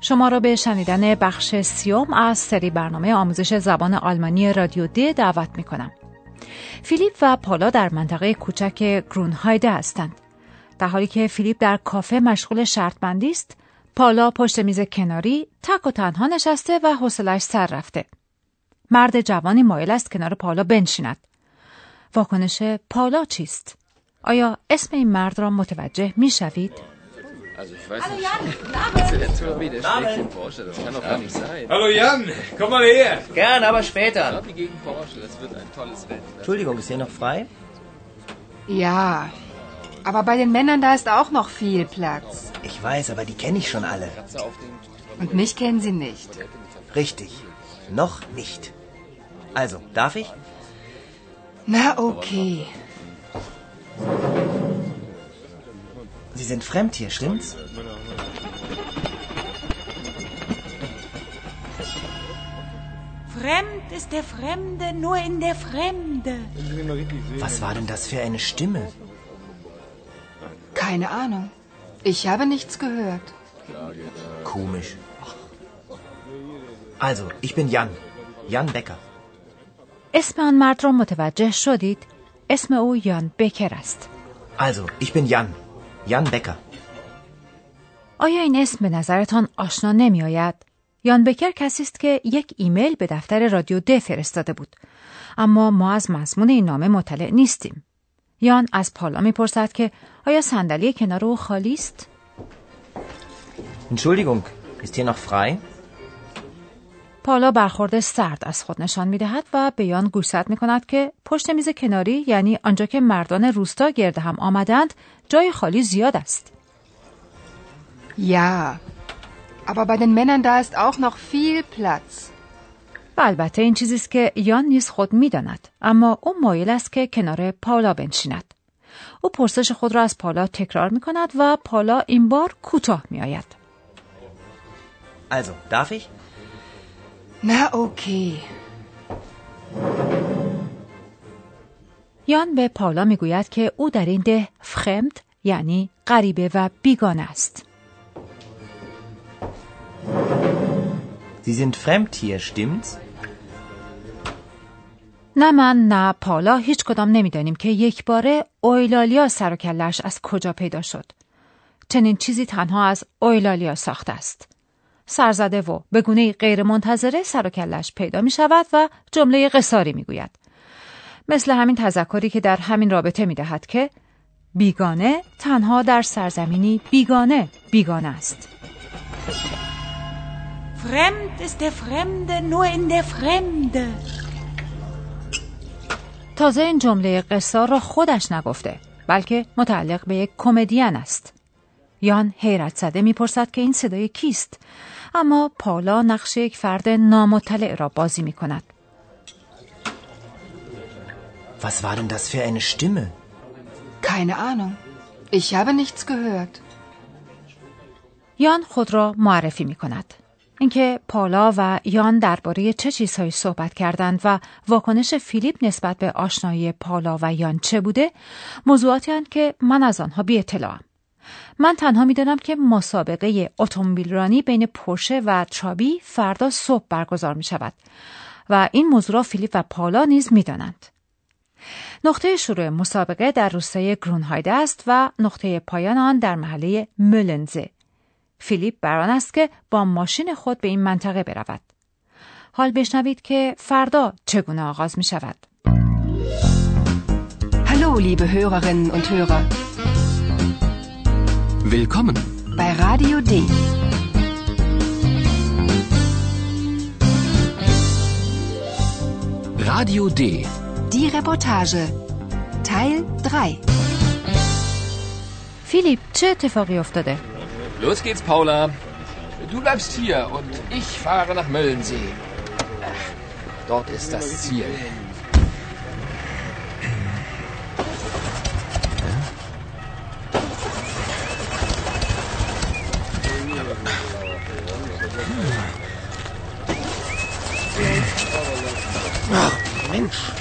شما را به شنیدن بخش سیوم از سری برنامه آموزش زبان آلمانی رادیو د دعوت می کنم. فیلیپ و پالا در منطقه کوچک گرونهایده هستند. در حالی که فیلیپ در کافه مشغول شرط بندی است، پالا پشت میز کناری تک و تنها نشسته و حوصلش سر رفته. مرد جوانی مایل است کنار پالا بنشیند. واکنش پالا چیست؟ آیا اسم این مرد را متوجه می شوید؟ Also ich weiß Hallo Jan, nicht. der schlägt den Porsche, das kann doch gar nicht sein. Hallo Jan, komm mal her. Gern, aber später. Lobby gegen Porsche, das wird ein tolles Wetter. Entschuldigung, ist hier noch frei? Ja, aber bei den Männern da ist auch noch viel Platz. Ich weiß, aber die kenne ich schon alle. Und mich kennen sie nicht. Richtig, noch nicht. Also, darf ich? Na okay. Sie sind fremd hier, stimmt's? Fremd ist der Fremde nur in der Fremde. Was war denn das für eine Stimme? Keine Ahnung. Ich habe nichts gehört. Komisch. Also, ich bin Jan. Jan Becker. اسم آن مرد را متوجه شدید؟ اسم او یان بکر است. Also, ich bin Jan. Jan Becker. آیا این اسم به نظرتان آشنا نمی آید؟ یان بکر کسی است که یک ایمیل به دفتر رادیو د فرستاده بود. اما ما از مضمون این نامه مطلع نیستیم. یان از پالا می‌پرسد که آیا صندلی کنار او خالی است؟ Entschuldigung, ist hier noch frei? پالا برخورد سرد از خود نشان می دهد و به یان گوشزد می کند که پشت میز کناری یعنی آنجا که مردان روستا گرد هم آمدند جای خالی زیاد است. Ja, aber bei den Männern da ist auch noch viel Platz. و البته این چیزی است که یان نیز خود می‌داند اما او مایل است که کنار پالا بنشیند. او پرسش خود را از پالا تکرار می کند و پالا این بار کوتاه می آید. Also, darf ich? Na okay. یان به پالا می‌گوید که او در این ده فرمد یعنی غریبه و بیگانه است. Sie sind fremd hier, stimmt's? نه من نه پالا هیچ کدام نمی‌دانیم که یک باره اویلالیا سر و کلش از کجا پیدا شد. چنین چیزی تنها از اویلالیا ساخته است. سرزده و به گونه غیر منتظره سر و کلش پیدا می شود و جمله قصاری می گوید. مثل همین تذکری که در همین رابطه می دهد که بیگانه تنها در سرزمینی بیگانه بیگانه است. Fremd ist der Fremde nur in der Fremde. تازه این جمله قصار را خودش نگفته بلکه متعلق به یک کمدین است. یان حیرت زده می‌پرسد که این صدای کیست اما پالا نقش یک فرد نامطلع را بازی می کند. Was war denn das für eine Stimme? Keine Ahnung. Ich habe nichts gehört. یان خود را معرفی می کند. اینکه پالا و یان درباره چه چیزهایی صحبت کردند و واکنش فیلیپ نسبت به آشنایی پالا و یان چه بوده موضوعاتی هستند که من از آنها بی اطلاعم. من تنها می‌دانم که مسابقه اتومبیل رانی بین پرشه و چابی فردا صبح برگزار می شود و این موضوع را فیلیپ و پالا نیز می دانند. نقطه شروع مسابقه در روستای گرونهایده است و نقطه پایان آن در محله ملنزه. فیلیپ بران است که با ماشین خود به این منطقه برود. حال بشنوید که فردا چگونه آغاز می شود. Hallo, liebe Hörerinnen und Hörer. Willkommen bei Radio D. Radio D. Die Reportage. Teil 3. Philipp, czy ty wariowtede? Los geht's, Paula. Du bleibst hier und ich fahre nach Möllensee. Dort ist das Ziel. Ach, Mensch.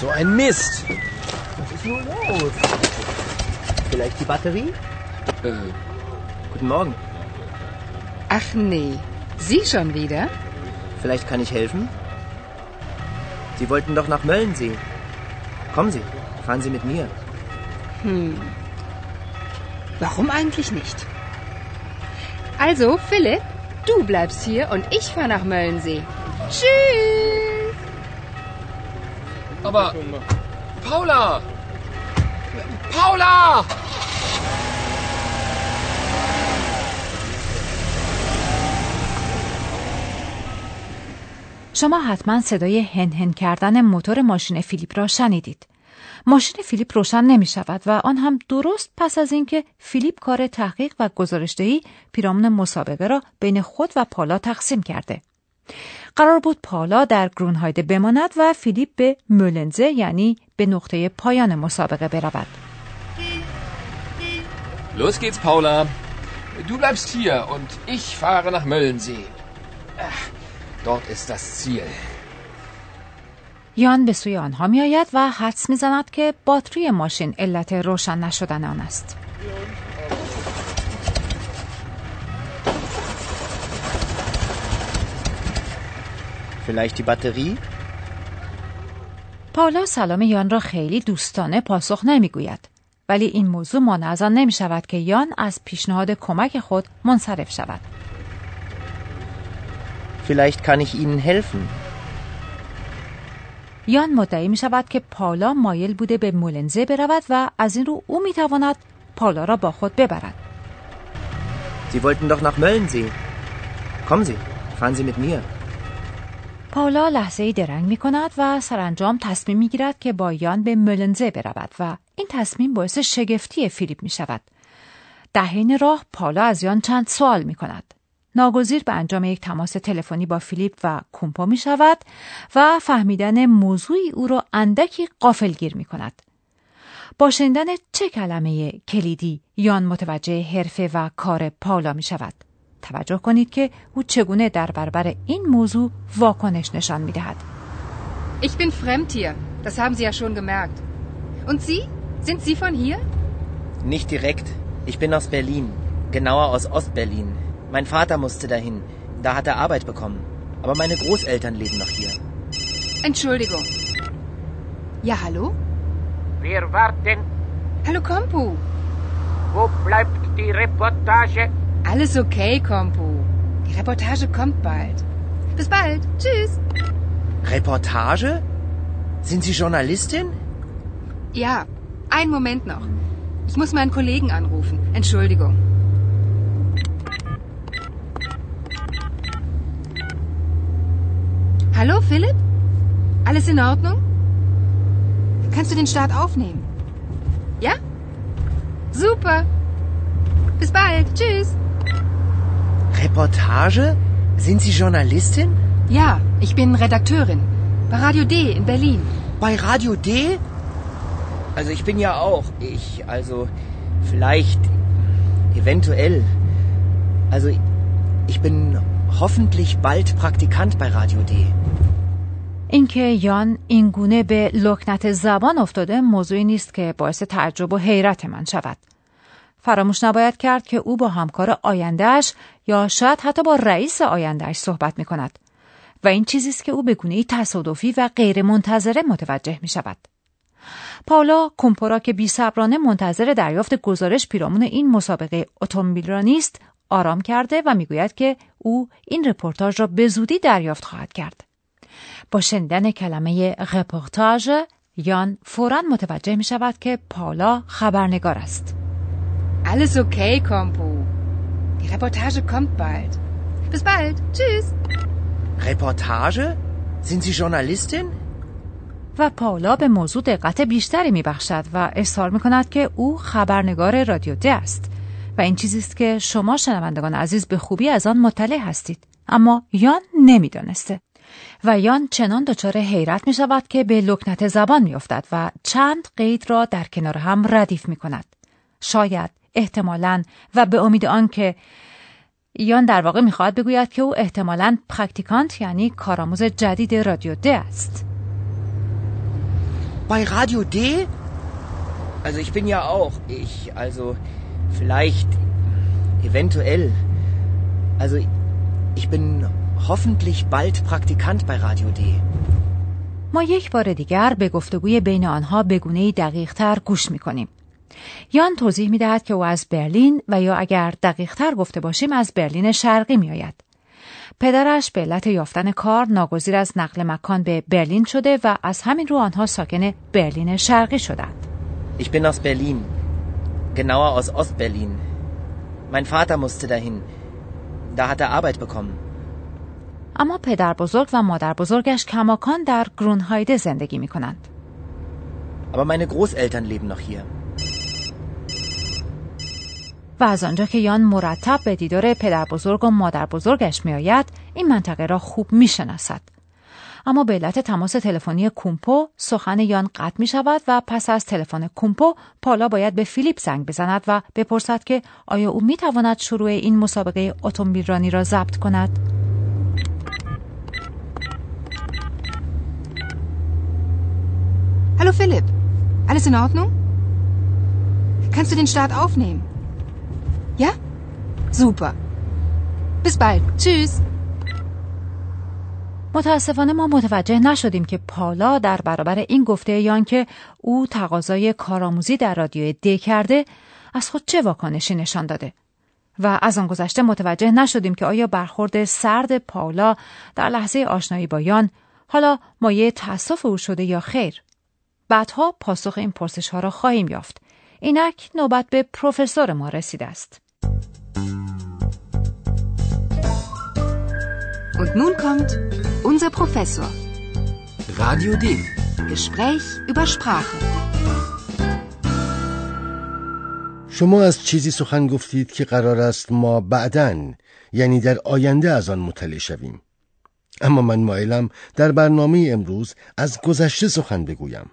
So ein Mist. Was ist nur los? Vielleicht die Batterie? Äh, Guten Morgen. Ach nee, Sie schon wieder? Vielleicht kann ich helfen? Sie wollten doch nach Möllensee. Kommen Sie, fahren Sie mit mir. Hm. Warum eigentlich nicht? Also, Philipp, du bleibst hier und ich fahre nach Möllensee. Tschüss! aber Paula! Paula! شما حتما صدای هن هن کردن موتور ماشین فیلیپ را شنیدید. ماشین فیلیپ روشن نمی شود و آن هم درست پس از اینکه فیلیپ کار تحقیق و گزارشدهی پیرامون مسابقه را بین خود و پالا تقسیم کرده. قرار بود پالا در گرونهایده بماند و فیلیپ به مولنزه یعنی به نقطه پایان مسابقه برود. Los geht's, Paula. Du bleibst hier und ich fahre nach Möllensee. Dort ist das Ziel. یان به سوی آنها می آید و حدس می زند که باتری ماشین علت روشن نشدن آن است. Vielleicht die Batterie? پاولا سلام یان را خیلی دوستانه پاسخ نمی‌گوید ولی این موضوع مانع از آن نمی شود که یان از پیشنهاد کمک خود منصرف شود. Vielleicht kann ich Ihnen helfen. یان مدعی می شود که پاولا مایل بوده به مولنزه برود و از این رو او می تواند پاولا را با خود ببرد. Sie wollten doch nach Möllensee. Kommen Sie, fahren Sie mit mir. پاولا لحظه ای درنگ می کند و سرانجام تصمیم می گیرد که با یان به مولنزه برود و این تصمیم باعث شگفتی فیلیپ می شود. در حین راه پاولا از یان چند سوال می کند. ناگزیر به انجام یک تماس تلفنی با فیلیپ و کومپو می شود و فهمیدن موضوعی او را اندکی قافلگیر می کند. با شنیدن چه کلمه کلیدی یان متوجه حرفه و کار پاولا می شود. توجه کنید که او چگونه در برابر این موضوع واکنش نشان می دهد. Ich bin fremd hier. Das haben Sie ja schon gemerkt. Und Sie? Sind Sie von hier? Nicht direkt. Ich bin aus Berlin. Genauer aus Ostberlin. Mein Vater musste dahin. Da hat er Arbeit bekommen. Aber meine Großeltern leben noch hier. Entschuldigung. Ja, hallo? Wer war denn? Hallo, Kompu. Wo bleibt die Reportage? Alles okay, Kompu. Die Reportage kommt bald. Bis bald. Tschüss. Reportage? Sind Sie Journalistin? Ja, einen Moment noch. Ich muss meinen Kollegen anrufen. Entschuldigung. Hallo, Philipp? Alles in Ordnung? Kannst du den Start aufnehmen? Ja? Super. Bis bald. Tschüss. Reportage? Sind Sie Journalistin? Ja, ich bin Redakteurin. Bei Radio D in Berlin. Bei Radio D? Also ich bin ja auch. Ich, also vielleicht, eventuell. Also ich bin hoffentlich bald Praktikant bei Radio D. اینکه یان این گونه به لکنت زبان افتاده موضوعی نیست که باعث تعجب و حیرت من شود. فراموش نباید کرد که او با همکار آیندهش یا شاید حتی با رئیس آیندهش صحبت می کند و این چیزی است که او به گونه تصادفی و غیر منتظره متوجه می شود. پاولا کومپورا که بی منتظر دریافت گزارش پیرامون این مسابقه اتومبیل رانیست آرام کرده و می‌گوید که او این رپورتاژ را به زودی دریافت خواهد کرد. با شنیدن کلمه رپورتاژ یان فورا متوجه می شود که پاولا خبرنگار است. Alles okay, Kompu. Die Reportage kommt bald. Bis bald. Tschüss. Reportage? Sind Sie Journalistin? و پاولا به موضوع دقت بیشتری می بخشد و اصرار می کند که او خبرنگار رادیو D است و این چیزی است که شما شنوندگان عزیز به خوبی از آن مطلع هستید اما یان نمی‌دانسته و یان چنان دچار حیرت می شود که به لکنت زبان می افتد و چند قید را در کنار هم ردیف می کند. شاید احتمالا و به امید آنکه یان در واقع می‌خواهد بگوید که او احتمالا Praktikant یعنی کارآموز جدید رادیو D است. Bei Radio D? Also ich bin ja auch. Ich, also vielleicht, eventuell. Also ich bin hoffentlich bald Praktikant bei Radio D. ما یک بار دیگر به گفتگوی بین آنها به گونه دقیق تر گوش می کنیم. یان توضیح می دهد که او از برلین و یا اگر دقیق تر گفته باشیم از برلین شرقی می آید. پدرش به علت یافتن کار ناگزیر از نقل مکان به برلین شده و از همین رو آنها ساکن برلین شرقی شدند. Ich bin aus Berlin. Genauer aus Ostberlin. Mein Vater musste dahin. Da hat er Arbeit bekommen. اما پدر بزرگ و مادر بزرگش کماکان در گرونهایده زندگی می کنند. Aber meine Großeltern leben noch hier. و از آنجا که یان مرتب به دیدار پدر بزرگ و مادر بزرگش می آید، این منطقه را خوب می شناسد. اما به علت تماس تلفنی کومپو سخن یان قطع می شود و پس از تلفن کومپو پالا باید به فیلیپ زنگ بزند و بپرسد که آیا او می تواند شروع این مسابقه اتومبیل را ضبط کند؟ Hallo Philipp, alles in Ordnung? Kannst du den Start aufnehmen? Ja? Super. Bis bald. Tschüss. متاسفانه ما متوجه نشدیم که پالا در برابر این گفته یان که او تقاضای کارآموزی در رادیو د کرده از خود چه واکنشی نشان داده؟ و از آن گذشته متوجه نشدیم که آیا برخورد سرد پالا در لحظه آشنایی با یان حالا مایه تأسف او شده یا خیر؟ بعدها پاسخ این پرسش ها را خواهیم یافت. اینک نوبت به پروفسور ما رسیده است. Und nun kommt unser Professor. Radio D. Gespräch über Sprache. شما از چیزی سخن گفتید که قرار است ما بعدن یعنی در آینده از آن مطلع شویم اما من مایلم در برنامه امروز از گذشته سخن بگویم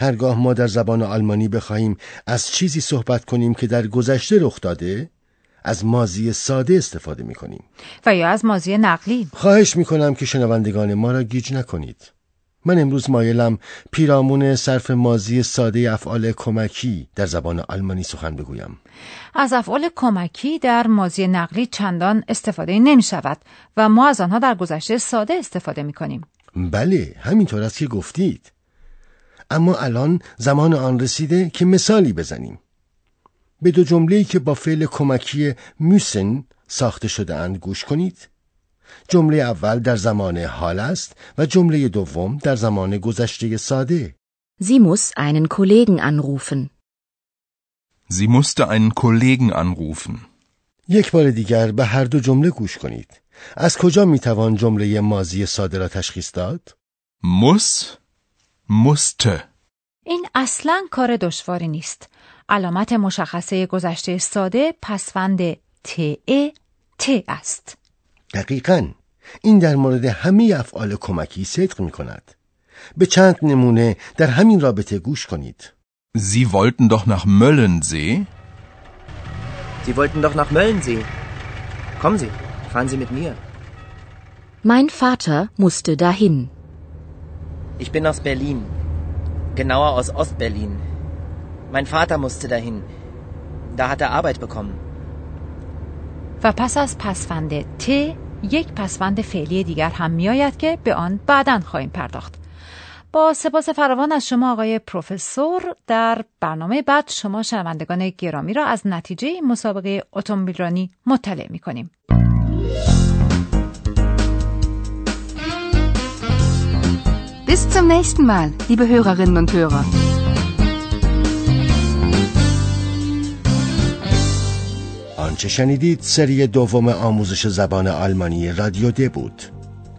هرگاه ما در زبان آلمانی بخواهیم از چیزی صحبت کنیم که در گذشته رخ داده از مازی ساده استفاده می کنیم و یا از مازی نقلی. خواهش می کنم که شنوندگان ما را گیج نکنید. من امروز مایلم پیرامون صرف مازی ساده افعال کمکی در زبان آلمانی سخن بگویم. از افعال کمکی در مازی نقلی چندان استفاده نمی شود و ما از آنها در گذشته ساده استفاده می کنیم بله همینطور است که گفتید. اما الان زمان آن رسیده که مثالی بزنیم. به دو جمله‌ای که با فعل کمکی میسن ساخته شده اند گوش کنید جمله اول در زمان حال است و جمله دوم در زمان گذشته ساده Sie muss einen Kollegen anrufen. Sie musste einen Kollegen anrufen. یک بار دیگر به هر دو جمله گوش کنید از کجا می‌توان جمله ماضی ساده را تشخیص داد؟ Muss, musste. این اصلا کار دشواری نیست علامت مشخصه گذشته ساده پسوند ت ت است دقیقا این در مورد همه افعال کمکی صدق می کند به چند نمونه در همین رابطه گوش کنید Sie wollten doch nach Möllensee? Sie wollten doch nach Möllensee. Kommen Sie, fahren Sie mit mir. Mein Vater musste dahin. Ich bin aus Berlin. Genauer aus Ostberlin. Mein Vater musste dahin. Da hat er Arbeit bekommen. و پس از پسوند ت یک پسوند فعلی دیگر هم میآید که به آن بعدا خواهیم پرداخت با سپاس فراوان از شما آقای پروفسور در برنامه بعد شما شنوندگان گرامی را از نتیجه این مسابقه اتومبیلرانی مطلع می کنیم. Bis zum nächsten Mal, liebe Hörerinnen und Hörer. آنچه شنیدید سری دوم آموزش زبان آلمانی رادیو د بود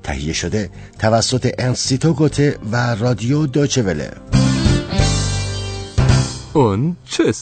تهیه شده توسط انستیتو گوته و رادیو دوچه وله Und tschüss.